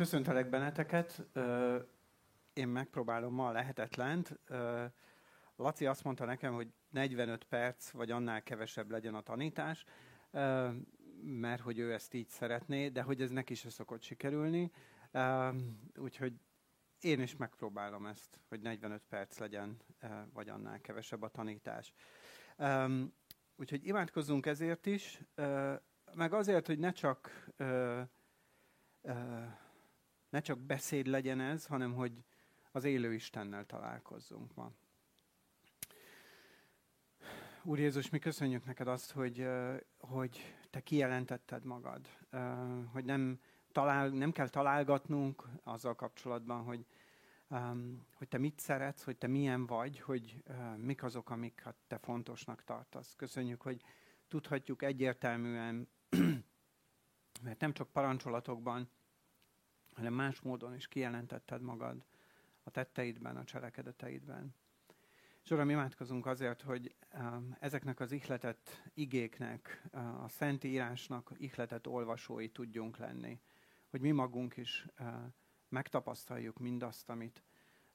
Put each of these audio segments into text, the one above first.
Köszöntelek benneteket. Én megpróbálom ma a lehetetlent. Laci azt mondta nekem, hogy 45 perc vagy annál kevesebb legyen a tanítás, mert hogy ő ezt így szeretné, de hogy ez neki se szokott sikerülni. Úgyhogy én is megpróbálom ezt, hogy 45 perc legyen, vagy annál kevesebb a tanítás. Úgyhogy imádkozzunk ezért is, meg azért, hogy ne csak ne csak beszéd legyen ez, hanem hogy az élő Istennel találkozzunk ma. Úr Jézus, mi köszönjük neked azt, hogy, hogy te kijelentetted magad, hogy nem, talál, nem kell találgatnunk azzal kapcsolatban, hogy, hogy te mit szeretsz, hogy te milyen vagy, hogy mik azok, amiket te fontosnak tartasz. Köszönjük, hogy tudhatjuk egyértelműen, mert nem csak parancsolatokban, hanem más módon is kijelentetted magad a tetteidben, a cselekedeteidben. És Uram, imádkozunk azért, hogy um, ezeknek az ihletett igéknek, uh, a Szent Írásnak ihletett olvasói tudjunk lenni. Hogy mi magunk is uh, megtapasztaljuk mindazt, amit,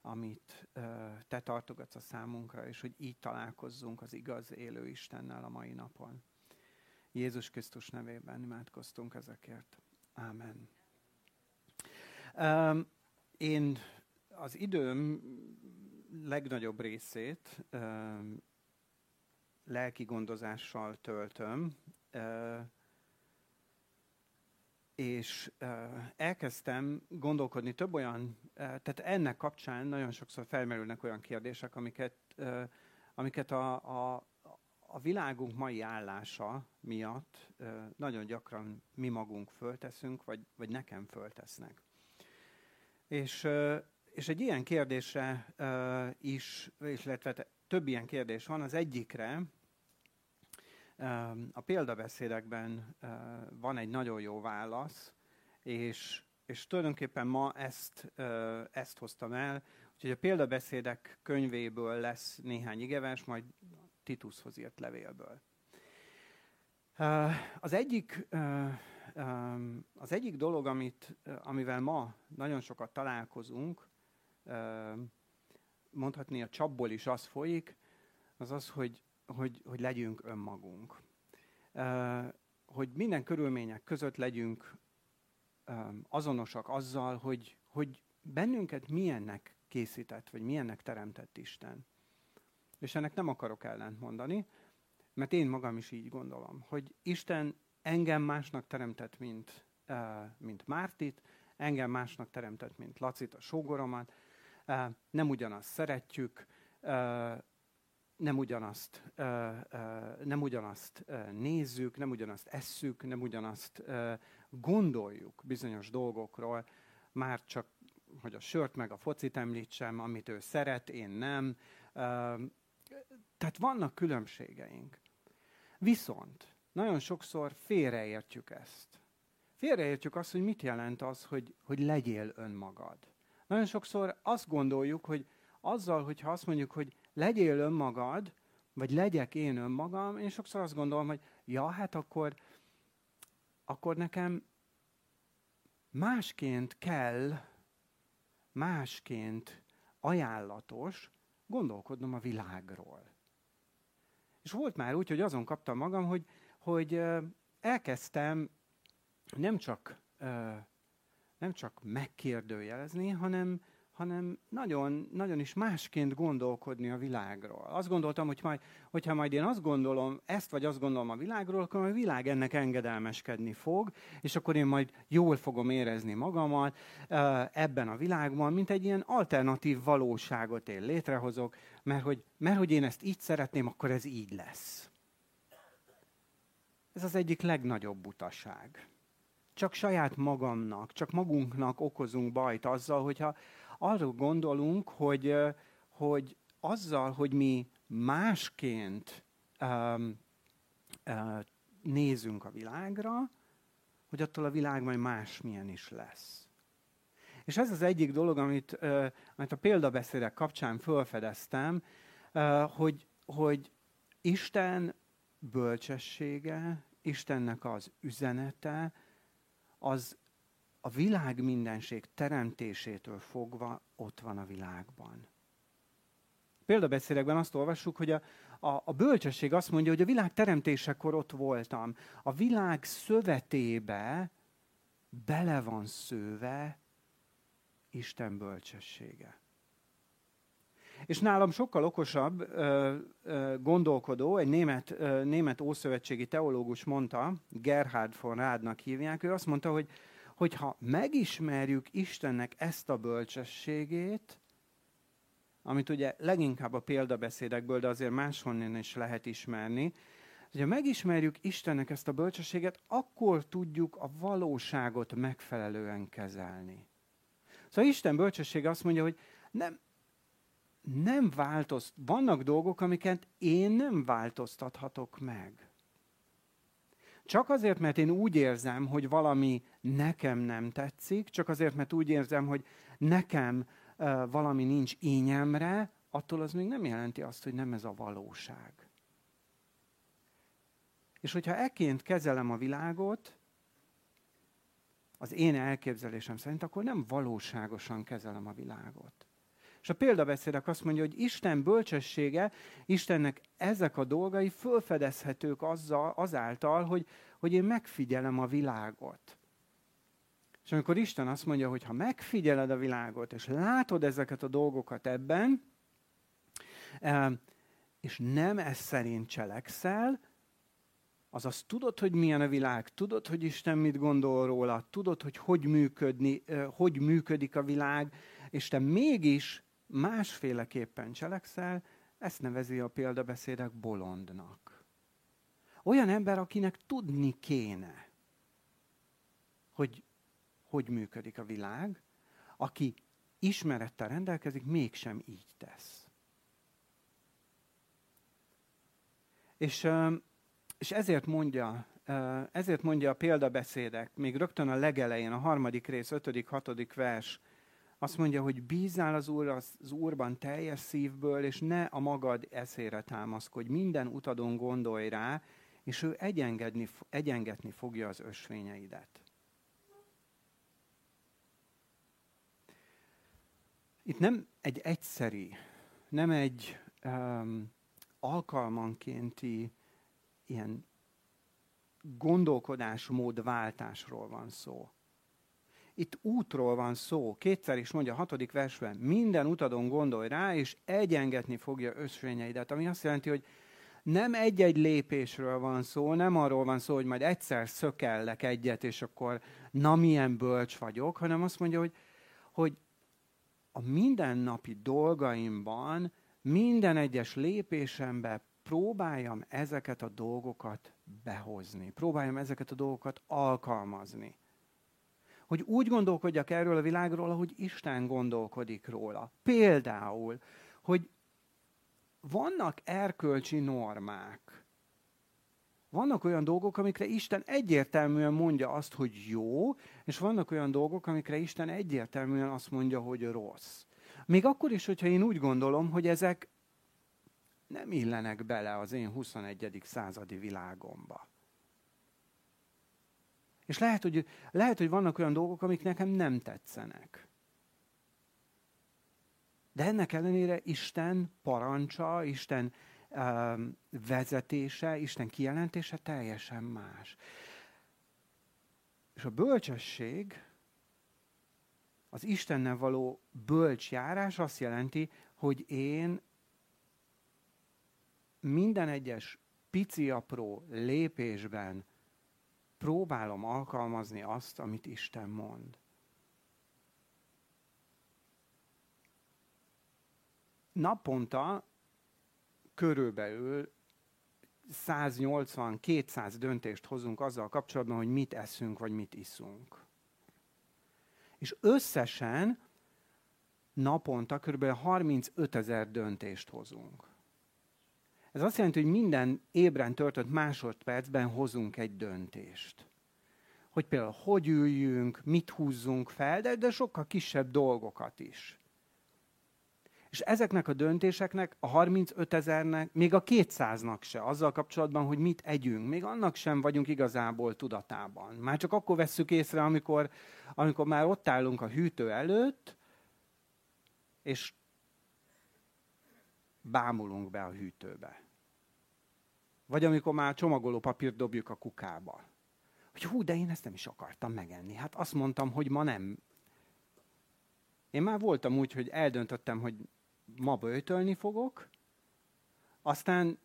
amit uh, Te tartogatsz a számunkra, és hogy így találkozzunk az igaz élő Istennel a mai napon. Jézus Krisztus nevében imádkoztunk ezekért. Ámen. Én az időm legnagyobb részét lelki gondozással töltöm, és elkezdtem gondolkodni több olyan, tehát ennek kapcsán nagyon sokszor felmerülnek olyan kérdések, amiket, amiket a, a, a világunk mai állása miatt nagyon gyakran mi magunk fölteszünk, vagy, vagy nekem föltesznek. És, és egy ilyen kérdésre is, illetve több ilyen kérdés van, az egyikre a példabeszédekben van egy nagyon jó válasz, és, és tulajdonképpen ma ezt, ezt hoztam el, úgyhogy a példabeszédek könyvéből lesz néhány igevers, majd Titushoz írt levélből. Az egyik az egyik dolog, amit, amivel ma nagyon sokat találkozunk, mondhatni a csapból is az folyik, az az, hogy, hogy, hogy legyünk önmagunk. Hogy minden körülmények között legyünk azonosak azzal, hogy, hogy bennünket milyennek készített, vagy milyennek teremtett Isten. És ennek nem akarok ellent mondani, mert én magam is így gondolom, hogy Isten engem másnak teremtett, mint, mint Mártit, engem másnak teremtett, mint Lacit, a sógoromat, nem ugyanazt szeretjük, nem ugyanazt, nem ugyanazt nézzük, nem ugyanazt esszük, nem ugyanazt gondoljuk bizonyos dolgokról, már csak, hogy a sört meg a focit említsem, amit ő szeret, én nem. Tehát vannak különbségeink. Viszont nagyon sokszor félreértjük ezt. Félreértjük azt, hogy mit jelent az, hogy, hogy legyél önmagad. Nagyon sokszor azt gondoljuk, hogy azzal, hogyha azt mondjuk, hogy legyél önmagad, vagy legyek én önmagam, én sokszor azt gondolom, hogy ja, hát akkor, akkor nekem másként kell, másként ajánlatos gondolkodnom a világról. És volt már úgy, hogy azon kaptam magam, hogy hogy elkezdtem nem csak, nem csak megkérdőjelezni, hanem, hanem nagyon, nagyon is másként gondolkodni a világról. Azt gondoltam, hogy majd, hogyha majd én azt gondolom, ezt vagy azt gondolom a világról, akkor a világ ennek engedelmeskedni fog, és akkor én majd jól fogom érezni magamat ebben a világban, mint egy ilyen alternatív valóságot én létrehozok, mert hogy, mert hogy én ezt így szeretném, akkor ez így lesz. Ez az egyik legnagyobb butaság. Csak saját magamnak, csak magunknak okozunk bajt azzal, hogyha arról gondolunk, hogy, hogy azzal, hogy mi másként um, uh, nézünk a világra, hogy attól a világ majd másmilyen is lesz. És ez az egyik dolog, amit, uh, amit a példabeszédek kapcsán felfedeztem, uh, hogy, hogy Isten bölcsessége, Istennek az üzenete, az, a világ mindenség teremtésétől fogva ott van a világban. Példabeszédekben azt olvassuk, hogy a, a, a bölcsesség azt mondja, hogy a világ teremtésekor ott voltam. A világ szövetébe bele van szőve Isten bölcsessége. És nálam sokkal okosabb gondolkodó, egy német, német ószövetségi teológus mondta, Gerhard von Rádnak hívják, ő azt mondta, hogy hogyha megismerjük Istennek ezt a bölcsességét, amit ugye leginkább a példabeszédekből, de azért máshonnan is lehet ismerni, hogyha megismerjük Istennek ezt a bölcsességet, akkor tudjuk a valóságot megfelelően kezelni. Szóval Isten bölcsessége azt mondja, hogy nem, nem változt, vannak dolgok, amiket én nem változtathatok meg. Csak azért, mert én úgy érzem, hogy valami nekem nem tetszik, csak azért, mert úgy érzem, hogy nekem uh, valami nincs ínyemre, attól az még nem jelenti azt, hogy nem ez a valóság. És hogyha ekként kezelem a világot, az én elképzelésem szerint, akkor nem valóságosan kezelem a világot. És a példabeszédek azt mondja, hogy Isten bölcsessége, Istennek ezek a dolgai fölfedezhetők azzal, azáltal, hogy, hogy én megfigyelem a világot. És amikor Isten azt mondja, hogy ha megfigyeled a világot, és látod ezeket a dolgokat ebben, eh, és nem ez szerint cselekszel, azaz tudod, hogy milyen a világ, tudod, hogy Isten mit gondol róla, tudod, hogy hogy, működni, eh, hogy működik a világ, és te mégis másféleképpen cselekszel, ezt nevezi a példabeszédek bolondnak. Olyan ember, akinek tudni kéne, hogy hogy működik a világ, aki ismerettel rendelkezik, mégsem így tesz. És, és ezért mondja, ezért mondja a példabeszédek, még rögtön a legelején, a harmadik rész, ötödik, hatodik vers, azt mondja, hogy bízál az, úr, az Úrban teljes szívből, és ne a magad eszére támaszkodj. Minden utadon gondolj rá, és ő egyengedni, egyengetni fogja az ösvényeidet. Itt nem egy egyszeri, nem egy um, alkalmankénti ilyen gondolkodásmód váltásról van szó. Itt útról van szó. Kétszer is mondja a hatodik versben, minden utadon gondolj rá, és egyengetni fogja ösvényeidet. Ami azt jelenti, hogy nem egy-egy lépésről van szó, nem arról van szó, hogy majd egyszer szökellek egyet, és akkor na milyen bölcs vagyok, hanem azt mondja, hogy, hogy a mindennapi dolgaimban, minden egyes lépésemben próbáljam ezeket a dolgokat behozni. Próbáljam ezeket a dolgokat alkalmazni hogy úgy gondolkodjak erről a világról, ahogy Isten gondolkodik róla. Például, hogy vannak erkölcsi normák. Vannak olyan dolgok, amikre Isten egyértelműen mondja azt, hogy jó, és vannak olyan dolgok, amikre Isten egyértelműen azt mondja, hogy rossz. Még akkor is, hogyha én úgy gondolom, hogy ezek nem illenek bele az én 21. századi világomba. És lehet hogy, lehet, hogy vannak olyan dolgok, amik nekem nem tetszenek. De ennek ellenére Isten parancsa, Isten uh, vezetése, Isten kijelentése teljesen más. És a bölcsesség, az Istennel való bölcs járás azt jelenti, hogy én minden egyes pici apró lépésben próbálom alkalmazni azt, amit Isten mond. Naponta körülbelül 180-200 döntést hozunk azzal kapcsolatban, hogy mit eszünk, vagy mit iszunk. És összesen naponta kb. 35 ezer döntést hozunk. Ez azt jelenti, hogy minden ébren töltött másodpercben hozunk egy döntést. Hogy például hogy üljünk, mit húzzunk fel, de, de sokkal kisebb dolgokat is. És ezeknek a döntéseknek, a 35 ezernek, még a 200-nak se, azzal kapcsolatban, hogy mit együnk, még annak sem vagyunk igazából tudatában. Már csak akkor vesszük észre, amikor, amikor már ott állunk a hűtő előtt, és bámulunk be a hűtőbe. Vagy amikor már csomagoló papírt dobjuk a kukába. Hogy hú, de én ezt nem is akartam megenni. Hát azt mondtam, hogy ma nem. Én már voltam úgy, hogy eldöntöttem, hogy ma böjtölni fogok, aztán,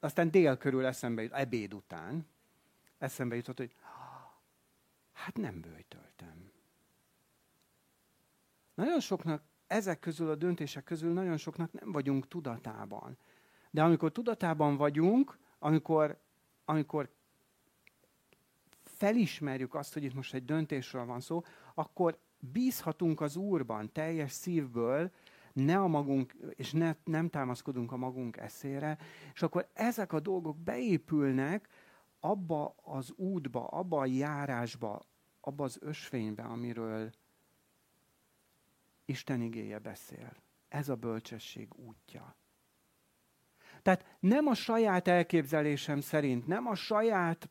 aztán dél körül eszembe jut, ebéd után, eszembe jutott, hogy hát nem böjtöltem. Nagyon soknak, ezek közül a döntések közül nagyon soknak nem vagyunk tudatában. De amikor tudatában vagyunk, amikor, amikor felismerjük azt, hogy itt most egy döntésről van szó, akkor bízhatunk az Úrban teljes szívből, ne a magunk, és ne, nem támaszkodunk a magunk eszére, és akkor ezek a dolgok beépülnek abba az útba, abba a járásba, abba az ösvénybe, amiről Isten igéje beszél. Ez a bölcsesség útja. Tehát nem a saját elképzelésem szerint, nem a saját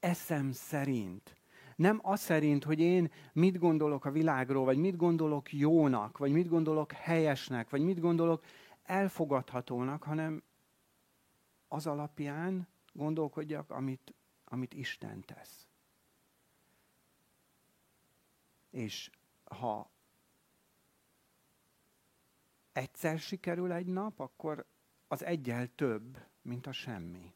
eszem szerint, nem az szerint, hogy én mit gondolok a világról, vagy mit gondolok jónak, vagy mit gondolok helyesnek, vagy mit gondolok elfogadhatónak, hanem az alapján gondolkodjak, amit, amit Isten tesz. És ha egyszer sikerül egy nap, akkor az egyel több, mint a semmi.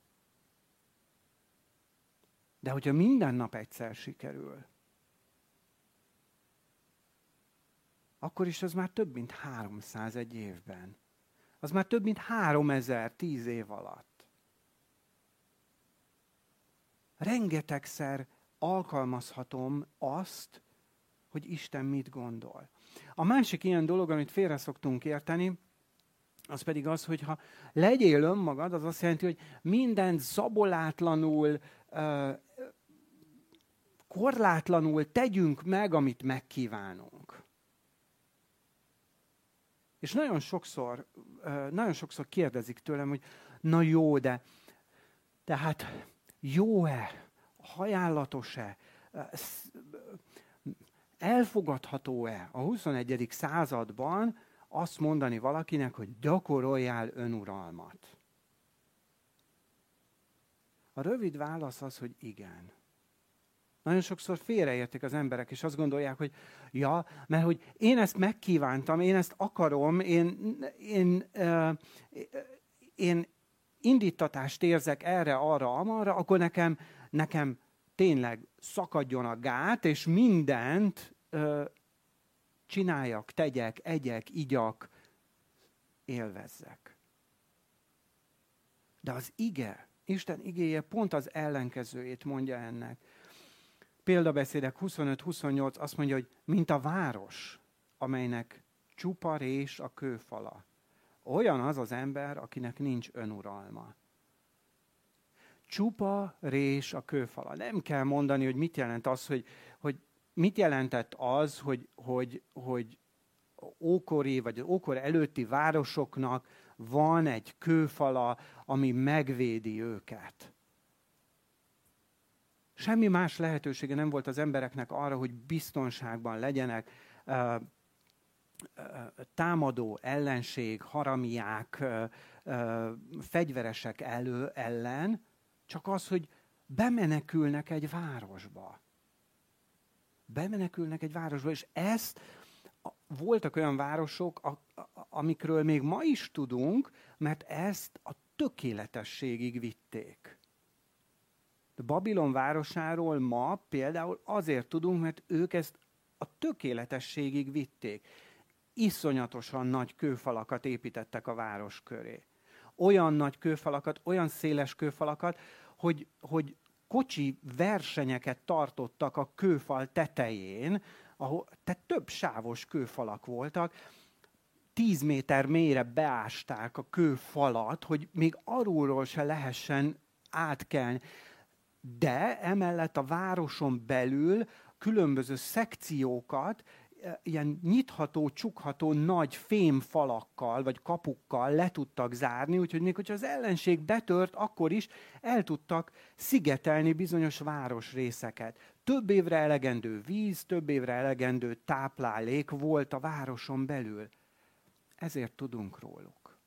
De hogyha minden nap egyszer sikerül, akkor is az már több, mint 300 egy évben. Az már több, mint 3000 tíz év alatt. Rengetegszer alkalmazhatom azt, hogy Isten mit gondol. A másik ilyen dolog, amit félre szoktunk érteni, az pedig az, hogy ha legyél önmagad, az azt jelenti, hogy minden zabolátlanul, korlátlanul tegyünk meg, amit megkívánunk. És nagyon sokszor, nagyon sokszor kérdezik tőlem, hogy na jó, de tehát jó-e, hajánlatos-e, elfogadható-e a 21. században azt mondani valakinek, hogy gyakoroljál önuralmat? A rövid válasz az, hogy igen. Nagyon sokszor félreértik az emberek, és azt gondolják, hogy ja, mert hogy én ezt megkívántam, én ezt akarom, én, én, uh, én indítatást érzek erre, arra, amarra, akkor nekem, nekem tényleg szakadjon a gát, és mindent uh, csináljak, tegyek, egyek, igyak, élvezzek. De az ige, Isten igéje pont az ellenkezőjét mondja ennek példabeszédek 25-28 azt mondja, hogy mint a város, amelynek csupa rés a kőfala. Olyan az az ember, akinek nincs önuralma. Csupa rés a kőfala. Nem kell mondani, hogy mit jelent az, hogy, hogy mit jelentett az, hogy, hogy, hogy ókori vagy ókor előtti városoknak van egy kőfala, ami megvédi őket. Semmi más lehetősége nem volt az embereknek arra, hogy biztonságban legyenek támadó ellenség, haramiák, fegyveresek elő ellen, csak az, hogy bemenekülnek egy városba. Bemenekülnek egy városba, és ezt voltak olyan városok, amikről még ma is tudunk, mert ezt a tökéletességig vitték. Babilon városáról ma például azért tudunk, mert ők ezt a tökéletességig vitték. Iszonyatosan nagy kőfalakat építettek a város köré. Olyan nagy kőfalakat, olyan széles kőfalakat, hogy, hogy kocsi versenyeket tartottak a kőfal tetején, ahol tehát több sávos kőfalak voltak, tíz méter mélyre beásták a kőfalat, hogy még arulról se lehessen átkelni. De emellett a városon belül különböző szekciókat ilyen nyitható, csukható nagy fémfalakkal, vagy kapukkal le tudtak zárni, úgyhogy még hogyha az ellenség betört, akkor is el tudtak szigetelni bizonyos városrészeket. Több évre elegendő víz, több évre elegendő táplálék volt a városon belül. Ezért tudunk róluk.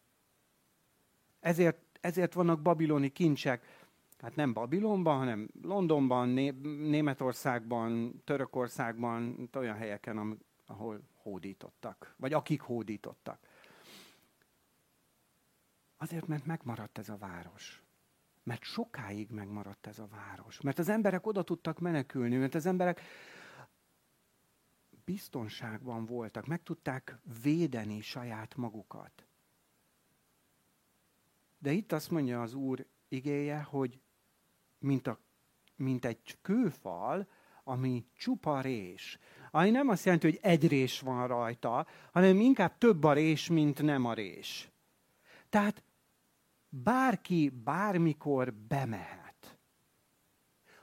Ezért, ezért vannak babiloni kincsek, hát nem Babilonban, hanem Londonban, Németországban, Törökországban, olyan helyeken, ahol hódítottak, vagy akik hódítottak. Azért, mert megmaradt ez a város. Mert sokáig megmaradt ez a város. Mert az emberek oda tudtak menekülni, mert az emberek biztonságban voltak, meg tudták védeni saját magukat. De itt azt mondja az Úr igéje, hogy mint, a, mint egy kőfal, ami csupa rés. Ami nem azt jelenti, hogy egy rés van rajta, hanem inkább több a rés, mint nem a rés. Tehát bárki bármikor bemehet.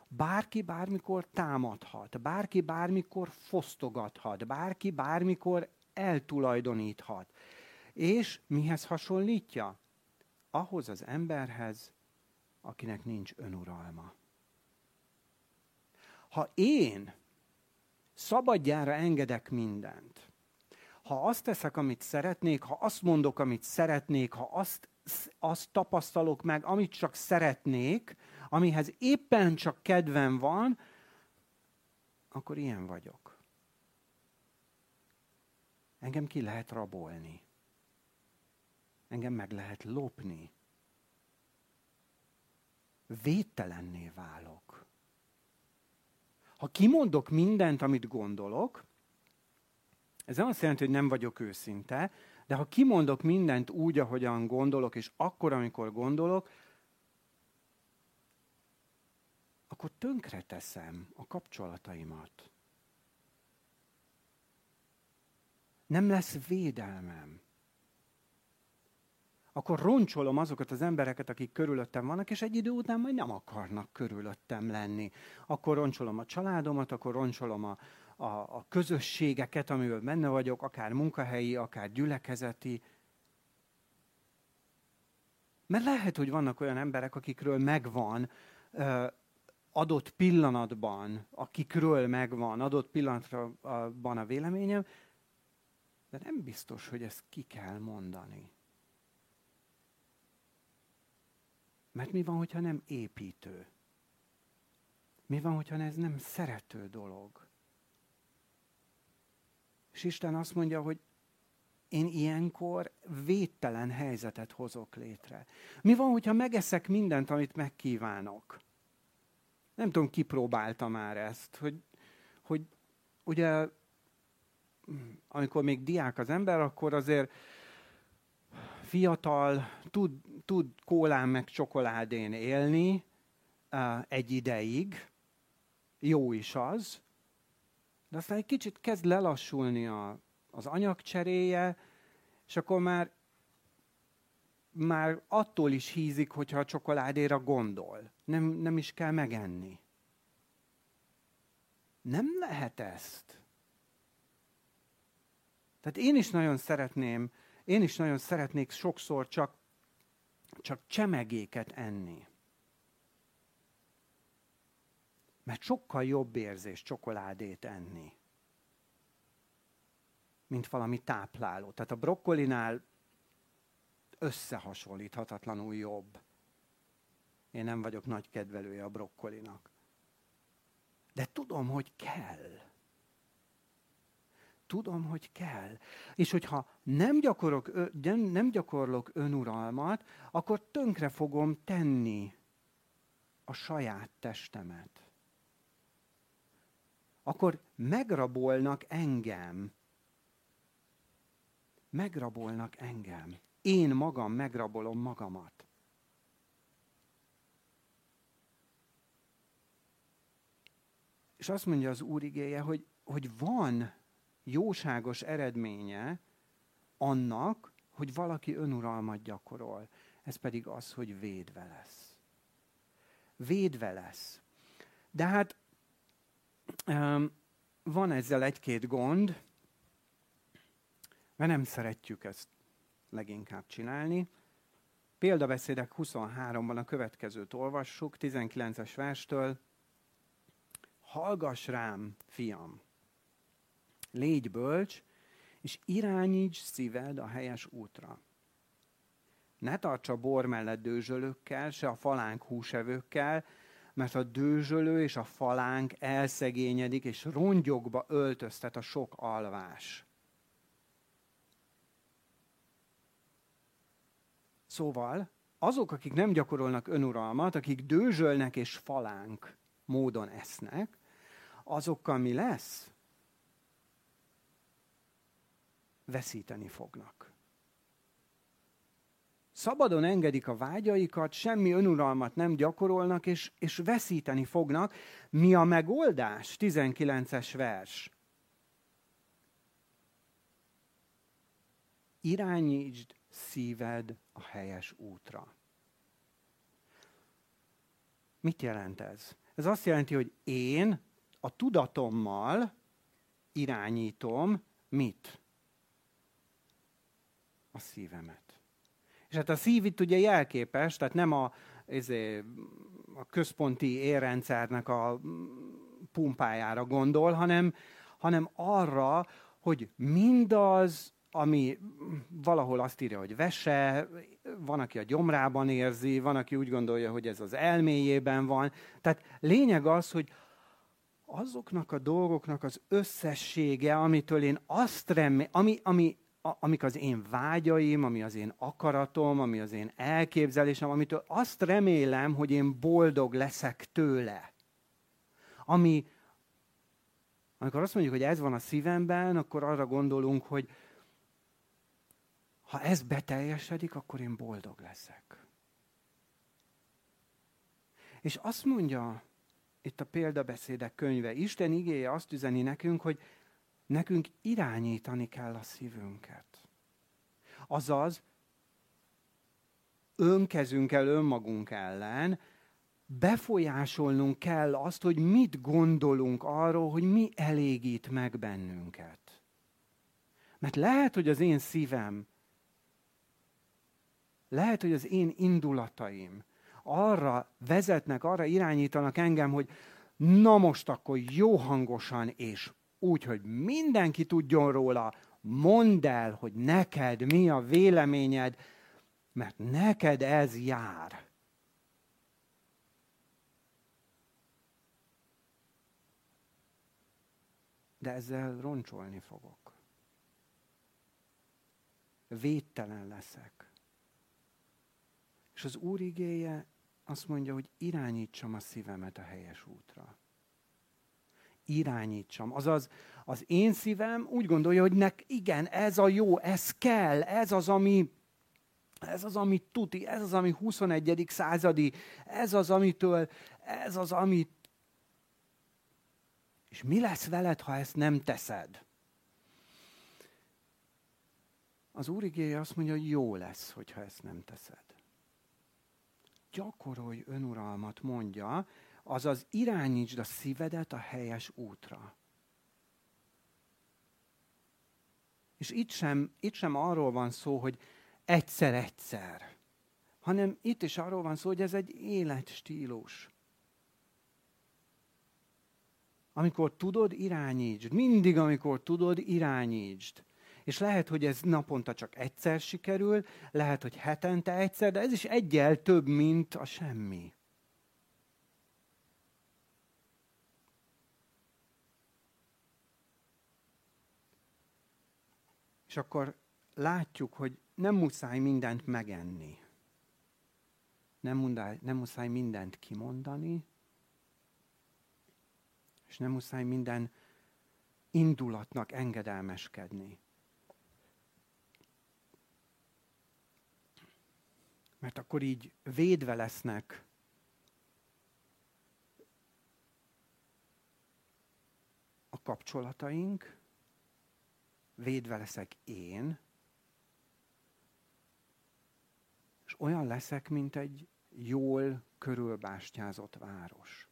Bárki bármikor támadhat, bárki bármikor fosztogathat, bárki bármikor eltulajdoníthat. És mihez hasonlítja? Ahhoz az emberhez, akinek nincs önuralma. Ha én szabadjára engedek mindent, ha azt teszek, amit szeretnék, ha azt mondok, amit szeretnék, ha azt, azt tapasztalok meg, amit csak szeretnék, amihez éppen csak kedvem van, akkor ilyen vagyok. Engem ki lehet rabolni. Engem meg lehet lopni védtelenné válok. Ha kimondok mindent, amit gondolok, ez nem azt jelenti, hogy nem vagyok őszinte, de ha kimondok mindent úgy, ahogyan gondolok, és akkor, amikor gondolok, akkor tönkre teszem a kapcsolataimat. Nem lesz védelmem akkor roncsolom azokat az embereket, akik körülöttem vannak, és egy idő után majd nem akarnak körülöttem lenni. Akkor roncsolom a családomat, akkor roncsolom a, a, a közösségeket, amivel benne vagyok, akár munkahelyi, akár gyülekezeti. Mert lehet, hogy vannak olyan emberek, akikről megvan adott pillanatban, akikről megvan adott pillanatban a véleményem, de nem biztos, hogy ezt ki kell mondani. Mert mi van, hogyha nem építő? Mi van, hogyha ez nem szerető dolog? És Isten azt mondja, hogy én ilyenkor védtelen helyzetet hozok létre. Mi van, hogyha megeszek mindent, amit megkívánok? Nem tudom, ki próbálta már ezt, hogy, hogy ugye, amikor még diák az ember, akkor azért fiatal, tud, tud kólán meg csokoládén élni uh, egy ideig, jó is az, de aztán egy kicsit kezd lelassulni a, az anyagcseréje, és akkor már, már attól is hízik, hogyha a csokoládéra gondol. Nem, nem is kell megenni. Nem lehet ezt. Tehát én is nagyon szeretném én is nagyon szeretnék sokszor csak, csak csemegéket enni. Mert sokkal jobb érzés csokoládét enni, mint valami tápláló. Tehát a brokkolinál összehasonlíthatatlanul jobb. Én nem vagyok nagy kedvelője a brokkolinak. De tudom, hogy kell tudom, hogy kell. És hogyha nem, gyakorok, nem gyakorlok önuralmat, akkor tönkre fogom tenni a saját testemet. Akkor megrabolnak engem. Megrabolnak engem. Én magam megrabolom magamat. És azt mondja az Úr igéje, hogy, hogy van jóságos eredménye annak, hogy valaki önuralmat gyakorol. Ez pedig az, hogy védve lesz. Védve lesz. De hát van ezzel egy-két gond, mert nem szeretjük ezt leginkább csinálni. Példabeszédek 23-ban a következőt olvassuk, 19-es verstől. Hallgass rám, fiam, légy bölcs, és irányíts szíved a helyes útra. Ne tartsa bor mellett dőzsölőkkel, se a falánk húsevőkkel, mert a dőzsölő és a falánk elszegényedik, és rongyokba öltöztet a sok alvás. Szóval azok, akik nem gyakorolnak önuralmat, akik dőzsölnek és falánk módon esznek, azokkal mi lesz? Veszíteni fognak. Szabadon engedik a vágyaikat, semmi önuralmat nem gyakorolnak, és, és veszíteni fognak. Mi a megoldás? 19-es vers. Irányítsd szíved a helyes útra. Mit jelent ez? Ez azt jelenti, hogy én a tudatommal irányítom mit? A szívemet. És hát a szív itt ugye jelképes, tehát nem a, ezé, a központi érrendszernek a pumpájára gondol, hanem, hanem arra, hogy mindaz, ami valahol azt írja, hogy vese, van, aki a gyomrában érzi, van, aki úgy gondolja, hogy ez az elméjében van. Tehát lényeg az, hogy azoknak a dolgoknak az összessége, amitől én azt remé, ami, ami, amik az én vágyaim, ami az én akaratom, ami az én elképzelésem, amitől azt remélem, hogy én boldog leszek tőle. Ami, amikor azt mondjuk, hogy ez van a szívemben, akkor arra gondolunk, hogy ha ez beteljesedik, akkor én boldog leszek. És azt mondja itt a példabeszédek könyve, Isten igéje azt üzeni nekünk, hogy nekünk irányítani kell a szívünket. Azaz, önkezünkkel önmagunk ellen befolyásolnunk kell azt, hogy mit gondolunk arról, hogy mi elégít meg bennünket. Mert lehet, hogy az én szívem lehet, hogy az én indulataim arra vezetnek, arra irányítanak engem, hogy na most akkor jó hangosan és úgy, hogy mindenki tudjon róla, mondd el, hogy neked mi a véleményed, mert neked ez jár. De ezzel roncsolni fogok. Védtelen leszek. És az Úr igéje azt mondja, hogy irányítsam a szívemet a helyes útra. Irányítsam. Azaz, az én szívem úgy gondolja, hogy nek, igen, ez a jó, ez kell, ez az, ami, ez az, ami tuti, ez az, ami 21. századi, ez az, amitől, ez az, amit... És mi lesz veled, ha ezt nem teszed? Az Úr igéje azt mondja, hogy jó lesz, hogyha ezt nem teszed gyakorolj önuralmat, mondja, azaz irányítsd a szívedet a helyes útra. És itt sem, itt sem arról van szó, hogy egyszer-egyszer, hanem itt is arról van szó, hogy ez egy életstílus. Amikor tudod, irányítsd. Mindig, amikor tudod, irányítsd. És lehet, hogy ez naponta csak egyszer sikerül, lehet, hogy hetente egyszer, de ez is egyel több, mint a semmi. És akkor látjuk, hogy nem muszáj mindent megenni. Nem, muszáj, nem muszáj mindent kimondani, és nem muszáj minden indulatnak engedelmeskedni. Mert akkor így védve lesznek a kapcsolataink, védve leszek én, és olyan leszek, mint egy jól körülbástyázott város.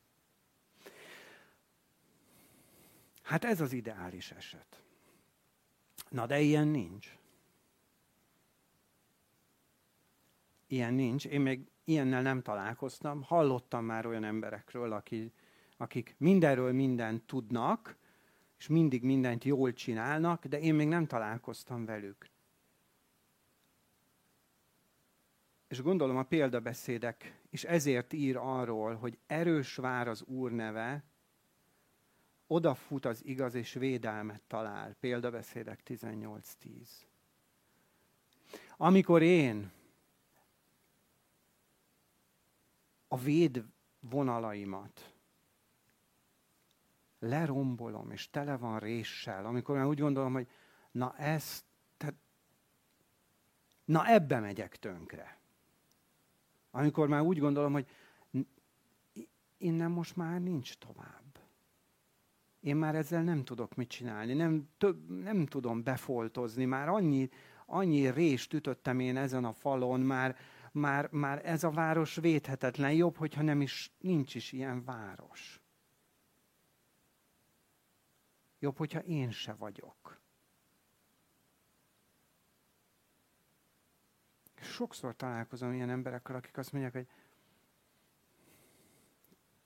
Hát ez az ideális eset. Na de ilyen nincs. Ilyen nincs. Én még ilyennel nem találkoztam. Hallottam már olyan emberekről, akik, akik mindenről mindent tudnak, és mindig mindent jól csinálnak, de én még nem találkoztam velük. És gondolom a példabeszédek is ezért ír arról, hogy erős vár az Úr neve, odafut az igaz és védelmet talál. Példabeszédek 18.10. Amikor én a véd vonalaimat lerombolom, és tele van réssel, amikor már úgy gondolom, hogy na ez, tehát, na ebbe megyek tönkre. Amikor már úgy gondolom, hogy innen most már nincs tovább. Én már ezzel nem tudok mit csinálni, nem, több, nem tudom befoltozni, már annyi, annyi rést ütöttem én ezen a falon, már, már, már ez a város védhetetlen, jobb, hogyha nem is, nincs is ilyen város. Jobb, hogyha én se vagyok. Sokszor találkozom ilyen emberekkel, akik azt mondják, hogy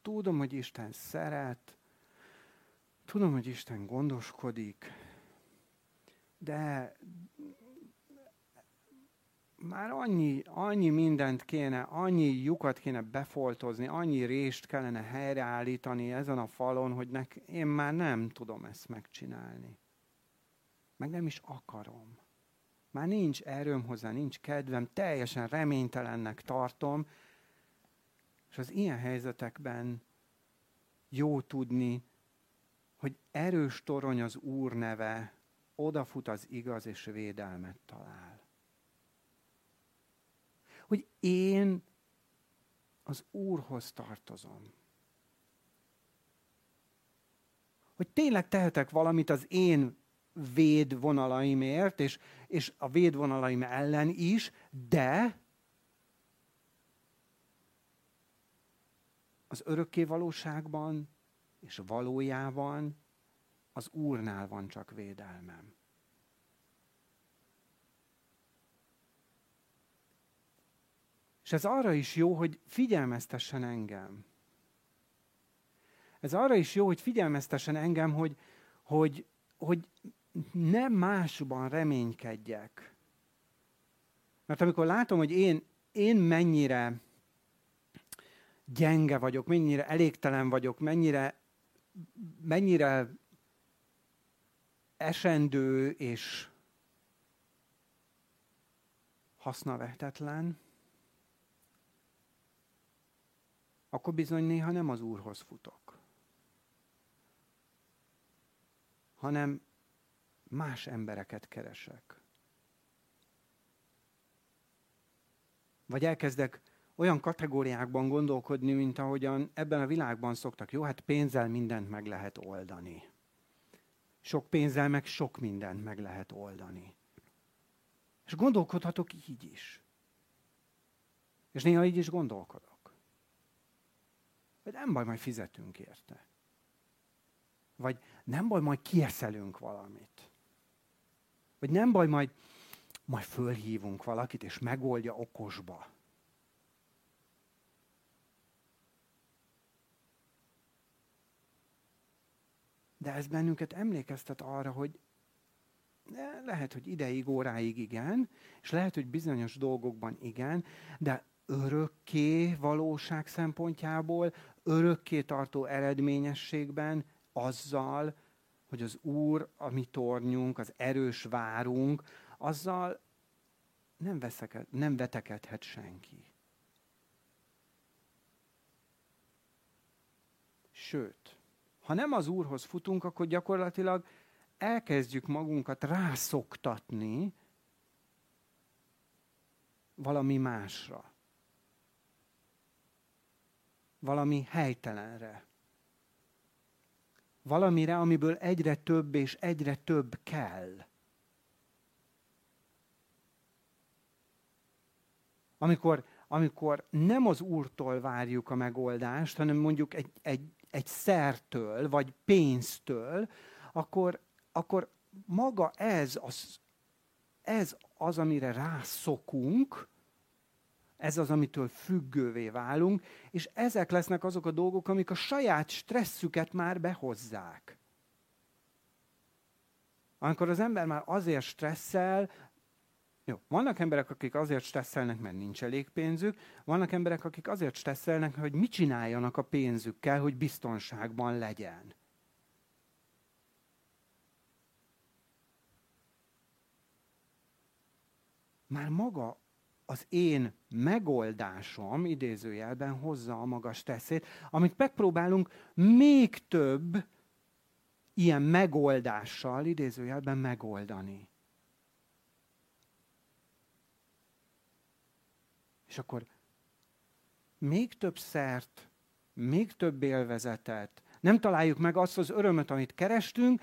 tudom, hogy Isten szeret, tudom, hogy Isten gondoskodik, de már annyi, annyi mindent kéne, annyi lyukat kéne befoltozni, annyi rést kellene helyreállítani ezen a falon, hogy nek, én már nem tudom ezt megcsinálni. Meg nem is akarom. Már nincs erőm hozzá, nincs kedvem, teljesen reménytelennek tartom, és az ilyen helyzetekben jó tudni, hogy erős torony az Úr neve, odafut az igaz és védelmet talál. Hogy én az Úrhoz tartozom. Hogy tényleg tehetek valamit az én védvonalaimért, és, és a védvonalaim ellen is, de az örökké valóságban és valójában az Úrnál van csak védelmem. És ez arra is jó, hogy figyelmeztessen engem. Ez arra is jó, hogy figyelmeztessen engem, hogy, hogy, hogy nem másban reménykedjek. Mert amikor látom, hogy én, én mennyire gyenge vagyok, mennyire elégtelen vagyok, mennyire mennyire esendő és hasznavehetetlen, akkor bizony néha nem az Úrhoz futok, hanem más embereket keresek. Vagy elkezdek olyan kategóriákban gondolkodni, mint ahogyan ebben a világban szoktak. Jó, hát pénzzel mindent meg lehet oldani. Sok pénzzel meg sok mindent meg lehet oldani. És gondolkodhatok így is. És néha így is gondolkodok. Vagy nem baj, majd fizetünk érte. Vagy nem baj, majd kieszelünk valamit. Vagy nem baj, majd, majd fölhívunk valakit, és megoldja okosba. De ez bennünket emlékeztet arra, hogy lehet, hogy ideig, óráig igen, és lehet, hogy bizonyos dolgokban igen, de örökké valóság szempontjából, örökké tartó eredményességben azzal, hogy az Úr, a mi tornyunk, az erős várunk, azzal nem, veszeket, nem vetekedhet senki. Sőt, ha nem az Úrhoz futunk, akkor gyakorlatilag elkezdjük magunkat rászoktatni valami másra. Valami helytelenre. Valamire, amiből egyre több és egyre több kell. Amikor, amikor nem az Úrtól várjuk a megoldást, hanem mondjuk egy, egy egy szertől, vagy pénztől, akkor, akkor maga ez az, ez az, amire rászokunk, Ez az, amitől függővé válunk, és ezek lesznek azok a dolgok, amik a saját stresszüket már behozzák. Amikor az ember már azért stresszel, jó, vannak emberek, akik azért stresszelnek, mert nincs elég pénzük, vannak emberek, akik azért stresszelnek, hogy mit csináljanak a pénzükkel, hogy biztonságban legyen. Már maga az én megoldásom, idézőjelben hozza a magas teszét, amit megpróbálunk még több ilyen megoldással, idézőjelben megoldani. És akkor még több szert, még több élvezetet, nem találjuk meg azt az örömöt, amit kerestünk,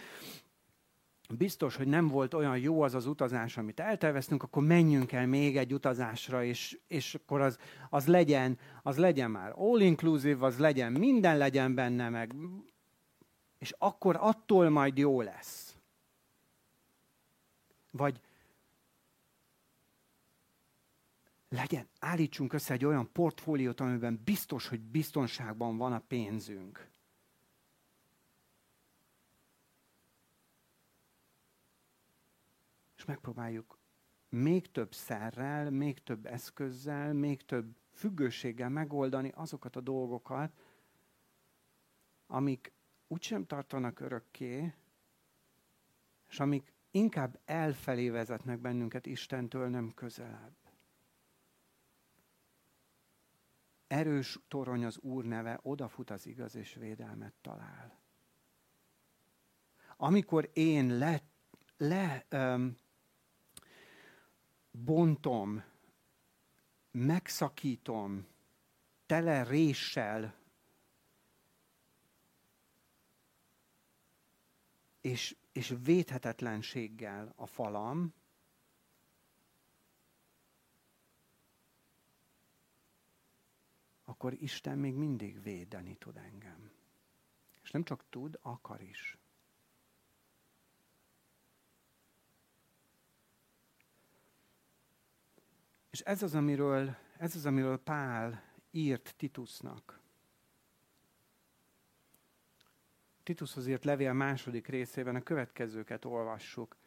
biztos, hogy nem volt olyan jó az az utazás, amit elterveztünk, akkor menjünk el még egy utazásra, és, és akkor az, az, legyen, az legyen már all-inclusive, az legyen, minden legyen benne, meg, és akkor attól majd jó lesz. Vagy legyen, állítsunk össze egy olyan portfóliót, amiben biztos, hogy biztonságban van a pénzünk. Megpróbáljuk még több szerrel, még több eszközzel, még több függőséggel megoldani azokat a dolgokat, amik úgysem tartanak örökké, és amik inkább elfelé vezetnek bennünket Istentől, nem közelebb. Erős torony az Úr neve, odafut az igaz és védelmet talál. Amikor én le, le um, bontom, megszakítom, tele réssel, és, és védhetetlenséggel a falam, akkor Isten még mindig védeni tud engem. És nem csak tud, akar is. És ez az, amiről, ez az, amiről Pál írt Titusnak. Titushoz írt levél második részében a következőket olvassuk.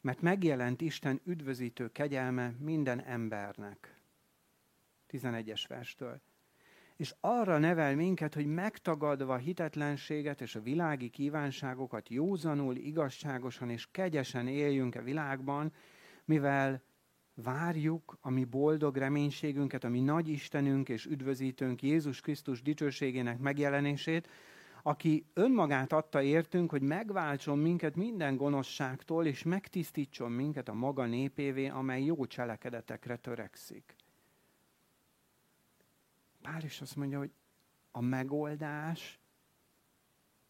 Mert megjelent Isten üdvözítő kegyelme minden embernek. 11-es verstől és arra nevel minket, hogy megtagadva hitetlenséget és a világi kívánságokat józanul, igazságosan és kegyesen éljünk a világban, mivel várjuk a mi boldog reménységünket, a mi nagy Istenünk és üdvözítőnk Jézus Krisztus dicsőségének megjelenését, aki önmagát adta értünk, hogy megváltson minket minden gonoszságtól, és megtisztítson minket a maga népévé, amely jó cselekedetekre törekszik. Pál is azt mondja, hogy a megoldás,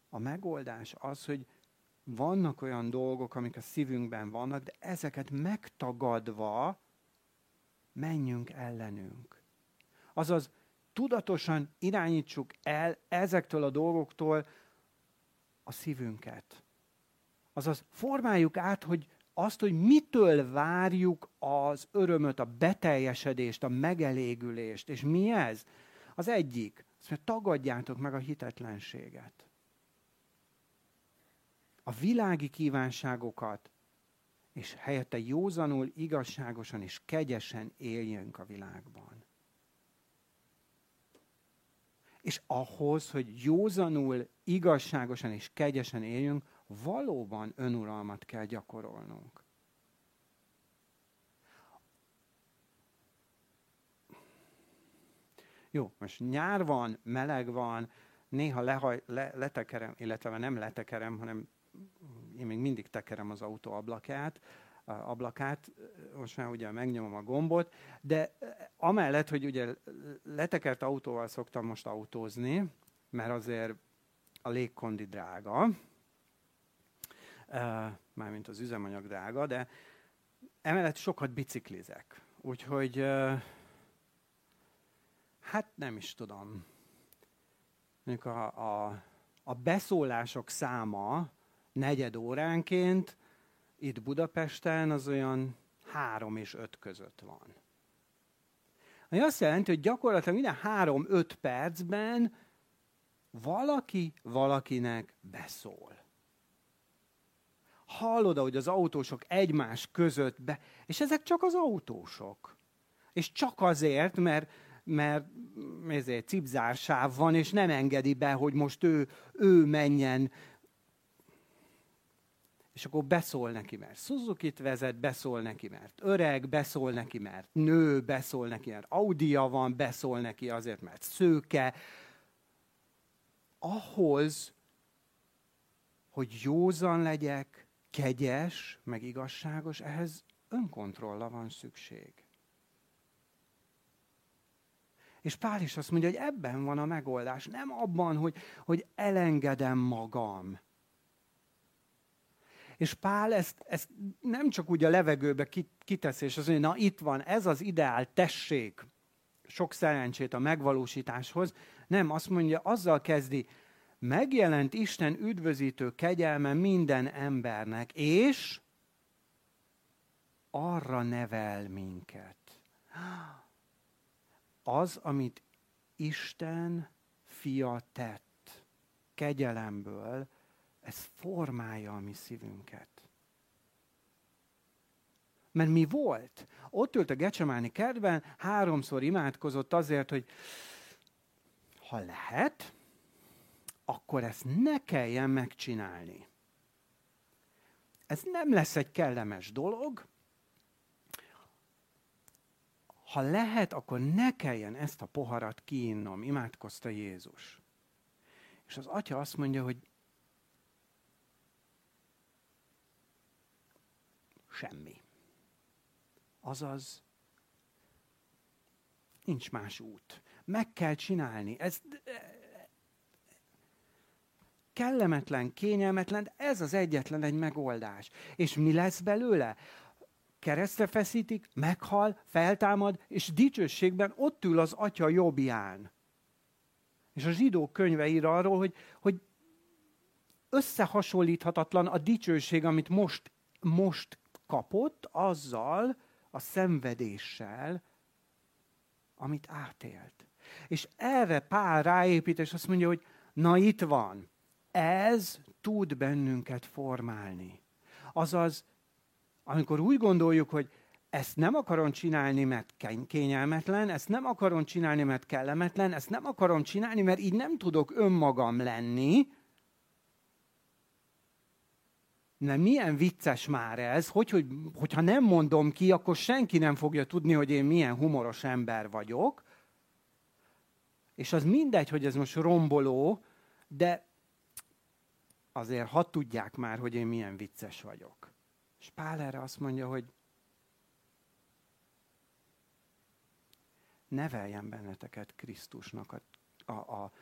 a megoldás az, hogy vannak olyan dolgok, amik a szívünkben vannak, de ezeket megtagadva menjünk ellenünk. Azaz tudatosan irányítsuk el ezektől a dolgoktól a szívünket. Azaz formáljuk át, hogy azt, hogy mitől várjuk az örömöt, a beteljesedést, a megelégülést. És mi ez? Az egyik, azt mondja, tagadjátok meg a hitetlenséget. A világi kívánságokat, és helyette józanul, igazságosan és kegyesen éljünk a világban. És ahhoz, hogy józanul, igazságosan és kegyesen éljünk, valóban önuralmat kell gyakorolnunk. Jó, most nyár van, meleg van, néha lehaj, le, letekerem, illetve nem letekerem, hanem én még mindig tekerem az autó ablakát, ablakát, most már ugye megnyomom a gombot, de amellett, hogy ugye letekert autóval szoktam most autózni, mert azért a légkondi drága, mármint az üzemanyag drága, de emellett sokat biciklizek. Úgyhogy hát nem is tudom. Mondjuk a, a, a beszólások száma negyed óránként itt Budapesten az olyan három és öt között van. Ami azt jelenti, hogy gyakorlatilag minden három-öt percben valaki valakinek beszól. Hallod, hogy az autósok egymás között be... És ezek csak az autósok. És csak azért, mert, mert ezért cipzársáv van, és nem engedi be, hogy most ő, ő menjen és akkor beszól neki, mert suzuki vezet, beszól neki, mert öreg, beszól neki, mert nő, beszól neki, mert Audia van, beszól neki azért, mert szőke. Ahhoz, hogy józan legyek, kegyes, meg igazságos, ehhez önkontrolla van szükség. És Pál is azt mondja, hogy ebben van a megoldás, nem abban, hogy, hogy elengedem magam és Pál ezt, ezt nem csak úgy a levegőbe kiteszi, és az mondja, na itt van, ez az ideál, tessék, sok szerencsét a megvalósításhoz. Nem, azt mondja, azzal kezdi, megjelent Isten üdvözítő kegyelme minden embernek, és arra nevel minket. Az, amit Isten fia tett kegyelemből, ez formálja a mi szívünket. Mert mi volt? Ott ült a Gecsemáni kertben, háromszor imádkozott azért, hogy ha lehet, akkor ezt ne kelljen megcsinálni. Ez nem lesz egy kellemes dolog. Ha lehet, akkor ne kelljen ezt a poharat kiinnom, imádkozta Jézus. És az atya azt mondja, hogy semmi. Azaz, nincs más út. Meg kell csinálni. Ez kellemetlen, kényelmetlen, de ez az egyetlen egy megoldás. És mi lesz belőle? Keresztre feszítik, meghal, feltámad, és dicsőségben ott ül az atya jobbján. És a zsidó könyve ír arról, hogy, hogy összehasonlíthatatlan a dicsőség, amit most, most kapott azzal a szenvedéssel, amit átélt. És erre Pál ráépít, és azt mondja, hogy na itt van, ez tud bennünket formálni. Azaz, amikor úgy gondoljuk, hogy ezt nem akarom csinálni, mert kényelmetlen, ezt nem akarom csinálni, mert kellemetlen, ezt nem akarom csinálni, mert így nem tudok önmagam lenni, Na, milyen vicces már ez, hogy, hogy, hogyha nem mondom ki, akkor senki nem fogja tudni, hogy én milyen humoros ember vagyok. És az mindegy, hogy ez most romboló, de azért ha tudják már, hogy én milyen vicces vagyok. És Pál erre azt mondja, hogy neveljen benneteket Krisztusnak a, a, a,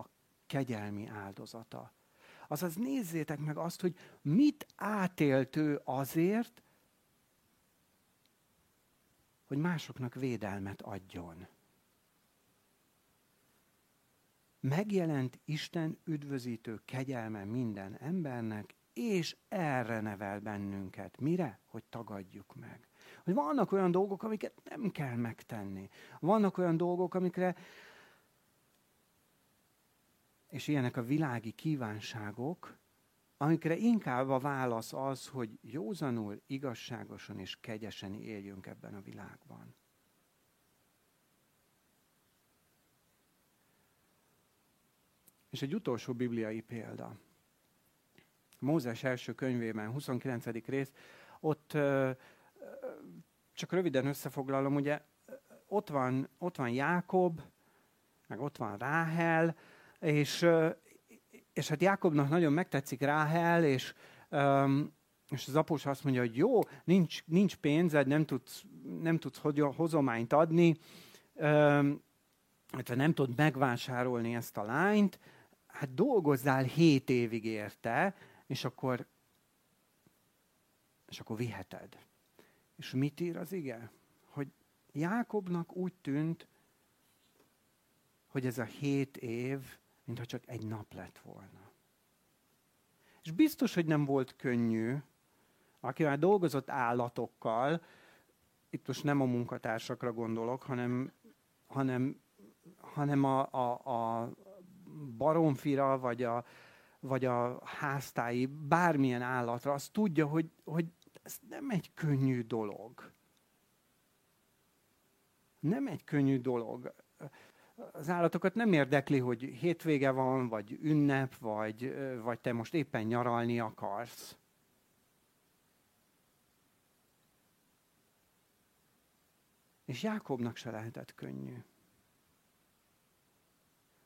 a kegyelmi áldozata. Azaz nézzétek meg azt, hogy mit átélt ő azért, hogy másoknak védelmet adjon. Megjelent Isten üdvözítő kegyelme minden embernek, és erre nevel bennünket. Mire? Hogy tagadjuk meg. Hogy vannak olyan dolgok, amiket nem kell megtenni. Vannak olyan dolgok, amikre és ilyenek a világi kívánságok, amikre inkább a válasz az, hogy józanul, igazságosan és kegyesen éljünk ebben a világban. És egy utolsó bibliai példa. Mózes első könyvében, 29. rész, ott csak röviden összefoglalom, ugye ott van, ott van Jákob, meg ott van Ráhel, és, és hát Jákobnak nagyon megtetszik Ráhel, és, és az após azt mondja, hogy jó, nincs, nincs pénzed, nem tudsz, nem tudsz hozományt adni, illetve nem tudod megvásárolni ezt a lányt, hát dolgozzál hét évig érte, és akkor, és akkor viheted. És mit ír az ige? Hogy Jákobnak úgy tűnt, hogy ez a hét év mintha csak egy nap lett volna. És biztos, hogy nem volt könnyű, aki már dolgozott állatokkal, itt most nem a munkatársakra gondolok, hanem hanem, hanem a, a, a baromfira, vagy a, vagy a háztái, bármilyen állatra, az tudja, hogy, hogy ez nem egy könnyű dolog. Nem egy könnyű dolog. Az állatokat nem érdekli, hogy hétvége van, vagy ünnep, vagy, vagy te most éppen nyaralni akarsz. És Jákobnak se lehetett könnyű.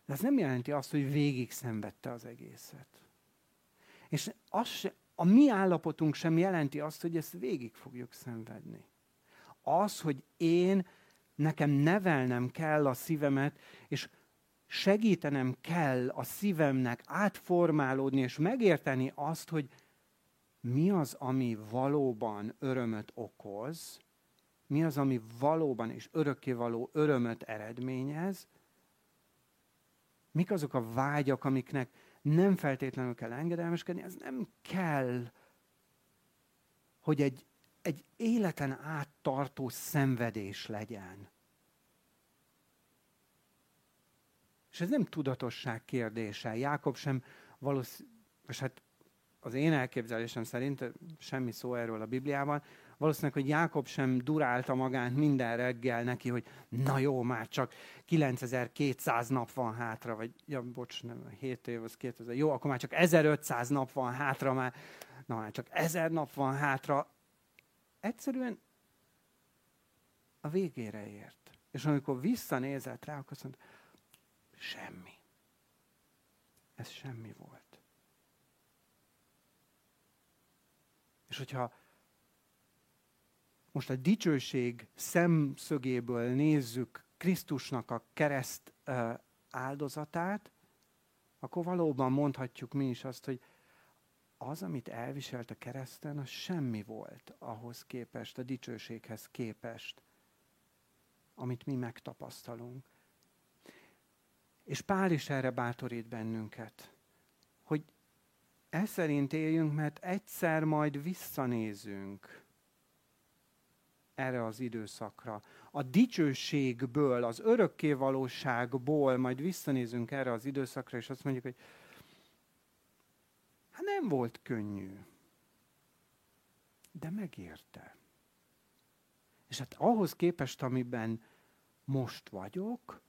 De ez nem jelenti azt, hogy végig szenvedte az egészet. És az se, a mi állapotunk sem jelenti azt, hogy ezt végig fogjuk szenvedni. Az, hogy én, nekem nevelnem kell a szívemet, és segítenem kell a szívemnek átformálódni, és megérteni azt, hogy mi az, ami valóban örömöt okoz, mi az, ami valóban és örökkévaló örömöt eredményez, mik azok a vágyak, amiknek nem feltétlenül kell engedelmeskedni, ez nem kell, hogy egy, egy életen át tartó szenvedés legyen. És ez nem tudatosság kérdése. Jákob sem valószínűleg, hát az én elképzelésem szerint, semmi szó erről a Bibliában, valószínűleg, hogy Jákob sem durálta magát minden reggel neki, hogy na jó, már csak 9200 nap van hátra, vagy ja, bocs, nem, 7 év, az 2000, jó, akkor már csak 1500 nap van hátra, már, na már csak 1000 nap van hátra. Egyszerűen a végére ért. És amikor visszanézett rá, akkor azt mondta, semmi. Ez semmi volt. És hogyha most a dicsőség szemszögéből nézzük Krisztusnak a kereszt áldozatát, akkor valóban mondhatjuk mi is azt, hogy az, amit elviselt a kereszten, az semmi volt ahhoz képest, a dicsőséghez képest, amit mi megtapasztalunk. És Pál is erre bátorít bennünket, hogy ez szerint éljünk, mert egyszer majd visszanézünk erre az időszakra. A dicsőségből, az örökkévalóságból majd visszanézünk erre az időszakra, és azt mondjuk, hogy hát nem volt könnyű, de megérte. És hát ahhoz képest, amiben most vagyok,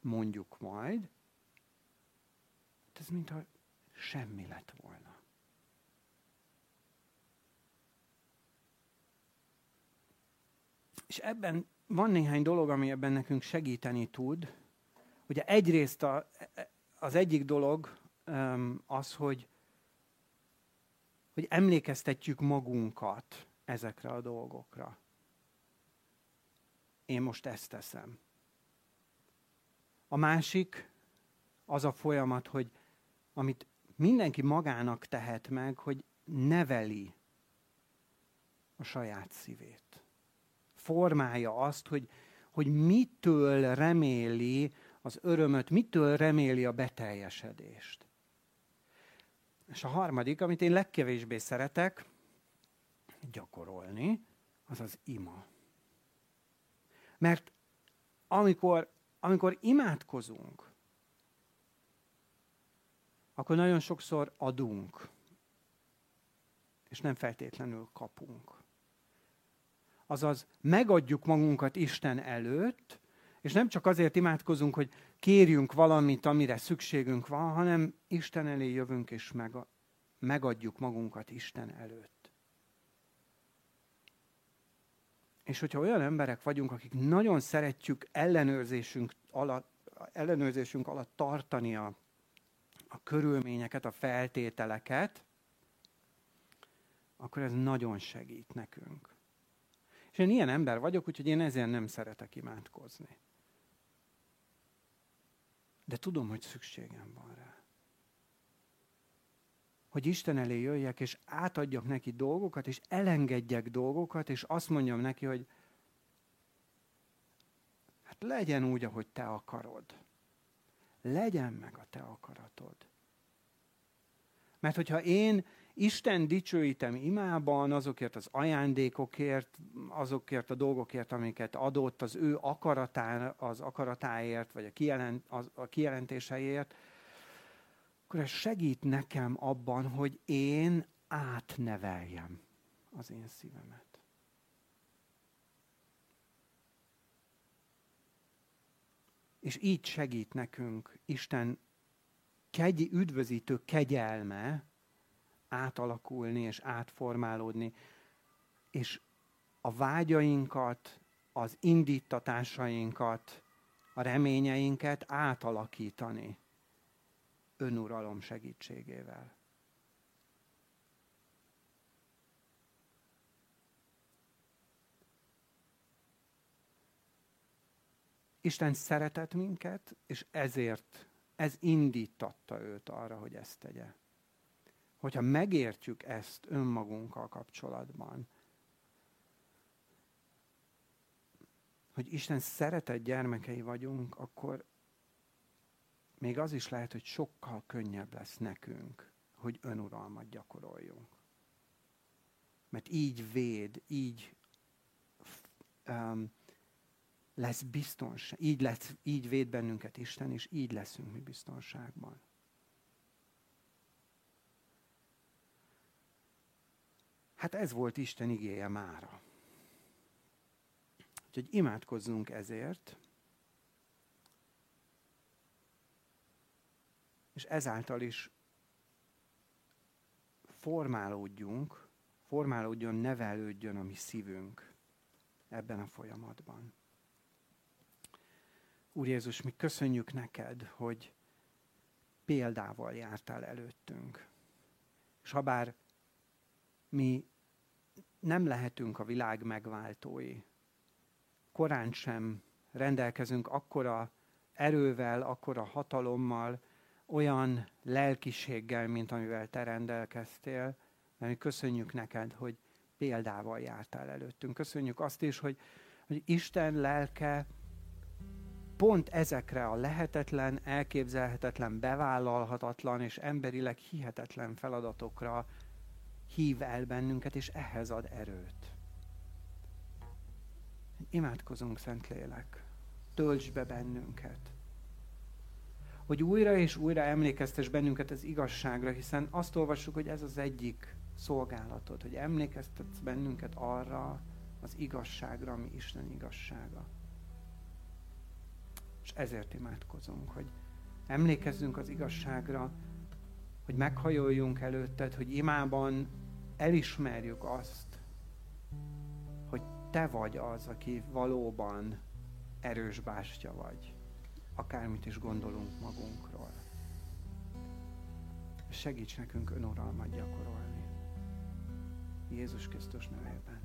mondjuk majd, hát ez mintha semmi lett volna. És ebben van néhány dolog, ami ebben nekünk segíteni tud. Ugye egyrészt a, az egyik dolog az, hogy, hogy emlékeztetjük magunkat ezekre a dolgokra. Én most ezt teszem. A másik az a folyamat, hogy amit mindenki magának tehet meg, hogy neveli a saját szívét formálja azt, hogy, hogy mitől reméli az örömöt, mitől reméli a beteljesedést. És a harmadik, amit én legkevésbé szeretek gyakorolni, az az ima. Mert amikor, amikor imádkozunk, akkor nagyon sokszor adunk, és nem feltétlenül kapunk. Azaz megadjuk magunkat Isten előtt, és nem csak azért imádkozunk, hogy kérjünk valamit, amire szükségünk van, hanem Isten elé jövünk, és megadjuk magunkat Isten előtt. És hogyha olyan emberek vagyunk, akik nagyon szeretjük ellenőrzésünk alatt, ellenőrzésünk alatt tartani a, a körülményeket, a feltételeket, akkor ez nagyon segít nekünk. És én ilyen ember vagyok, úgyhogy én ezért nem szeretek imádkozni. De tudom, hogy szükségem van rá. Hogy Isten elé jöjjek, és átadjak neki dolgokat, és elengedjek dolgokat, és azt mondjam neki, hogy hát legyen úgy, ahogy te akarod. Legyen meg a te akaratod. Mert hogyha én Isten dicsőítem imában azokért az ajándékokért, azokért a dolgokért, amiket adott az ő akaratá, az akaratáért, vagy a, kijelent, az, a kijelentéseiért, akkor ez segít nekem abban, hogy én átneveljem az én szívemet. És így segít nekünk Isten kegy, üdvözítő kegyelme átalakulni és átformálódni, és a vágyainkat, az indítatásainkat, a reményeinket átalakítani önuralom segítségével. Isten szeretett minket, és ezért ez indítatta őt arra, hogy ezt tegye. Hogyha megértjük ezt önmagunkkal kapcsolatban, hogy Isten szeretett gyermekei vagyunk, akkor még az is lehet, hogy sokkal könnyebb lesz nekünk, hogy önuralmat gyakoroljunk. Mert így véd, így um, lesz biztonság, így, lesz, így véd bennünket Isten, és így leszünk mi biztonságban. Hát ez volt Isten igéje mára. Úgyhogy imádkozzunk ezért, és ezáltal is formálódjunk, formálódjon, nevelődjön a mi szívünk ebben a folyamatban. Úr Jézus, mi köszönjük neked, hogy példával jártál előttünk. És ha bár mi nem lehetünk a világ megváltói, korán sem rendelkezünk akkora erővel, akkora hatalommal, olyan lelkiséggel, mint amivel te rendelkeztél, mert köszönjük neked, hogy példával jártál előttünk. Köszönjük azt is, hogy, hogy Isten lelke pont ezekre a lehetetlen, elképzelhetetlen, bevállalhatatlan és emberileg hihetetlen feladatokra hív el bennünket, és ehhez ad erőt. Imádkozunk, Szentlélek, töltsd be bennünket, hogy újra és újra emlékeztes bennünket az igazságra, hiszen azt olvassuk, hogy ez az egyik szolgálatod, hogy emlékeztetsz bennünket arra az igazságra, ami Isten igazsága. És ezért imádkozunk, hogy emlékezzünk az igazságra, hogy meghajoljunk előtted, hogy imában elismerjük azt, hogy te vagy az, aki valóban erős bástya vagy, akármit is gondolunk magunkról. Segíts nekünk önuralmat gyakorolni. Jézus Krisztus nevében.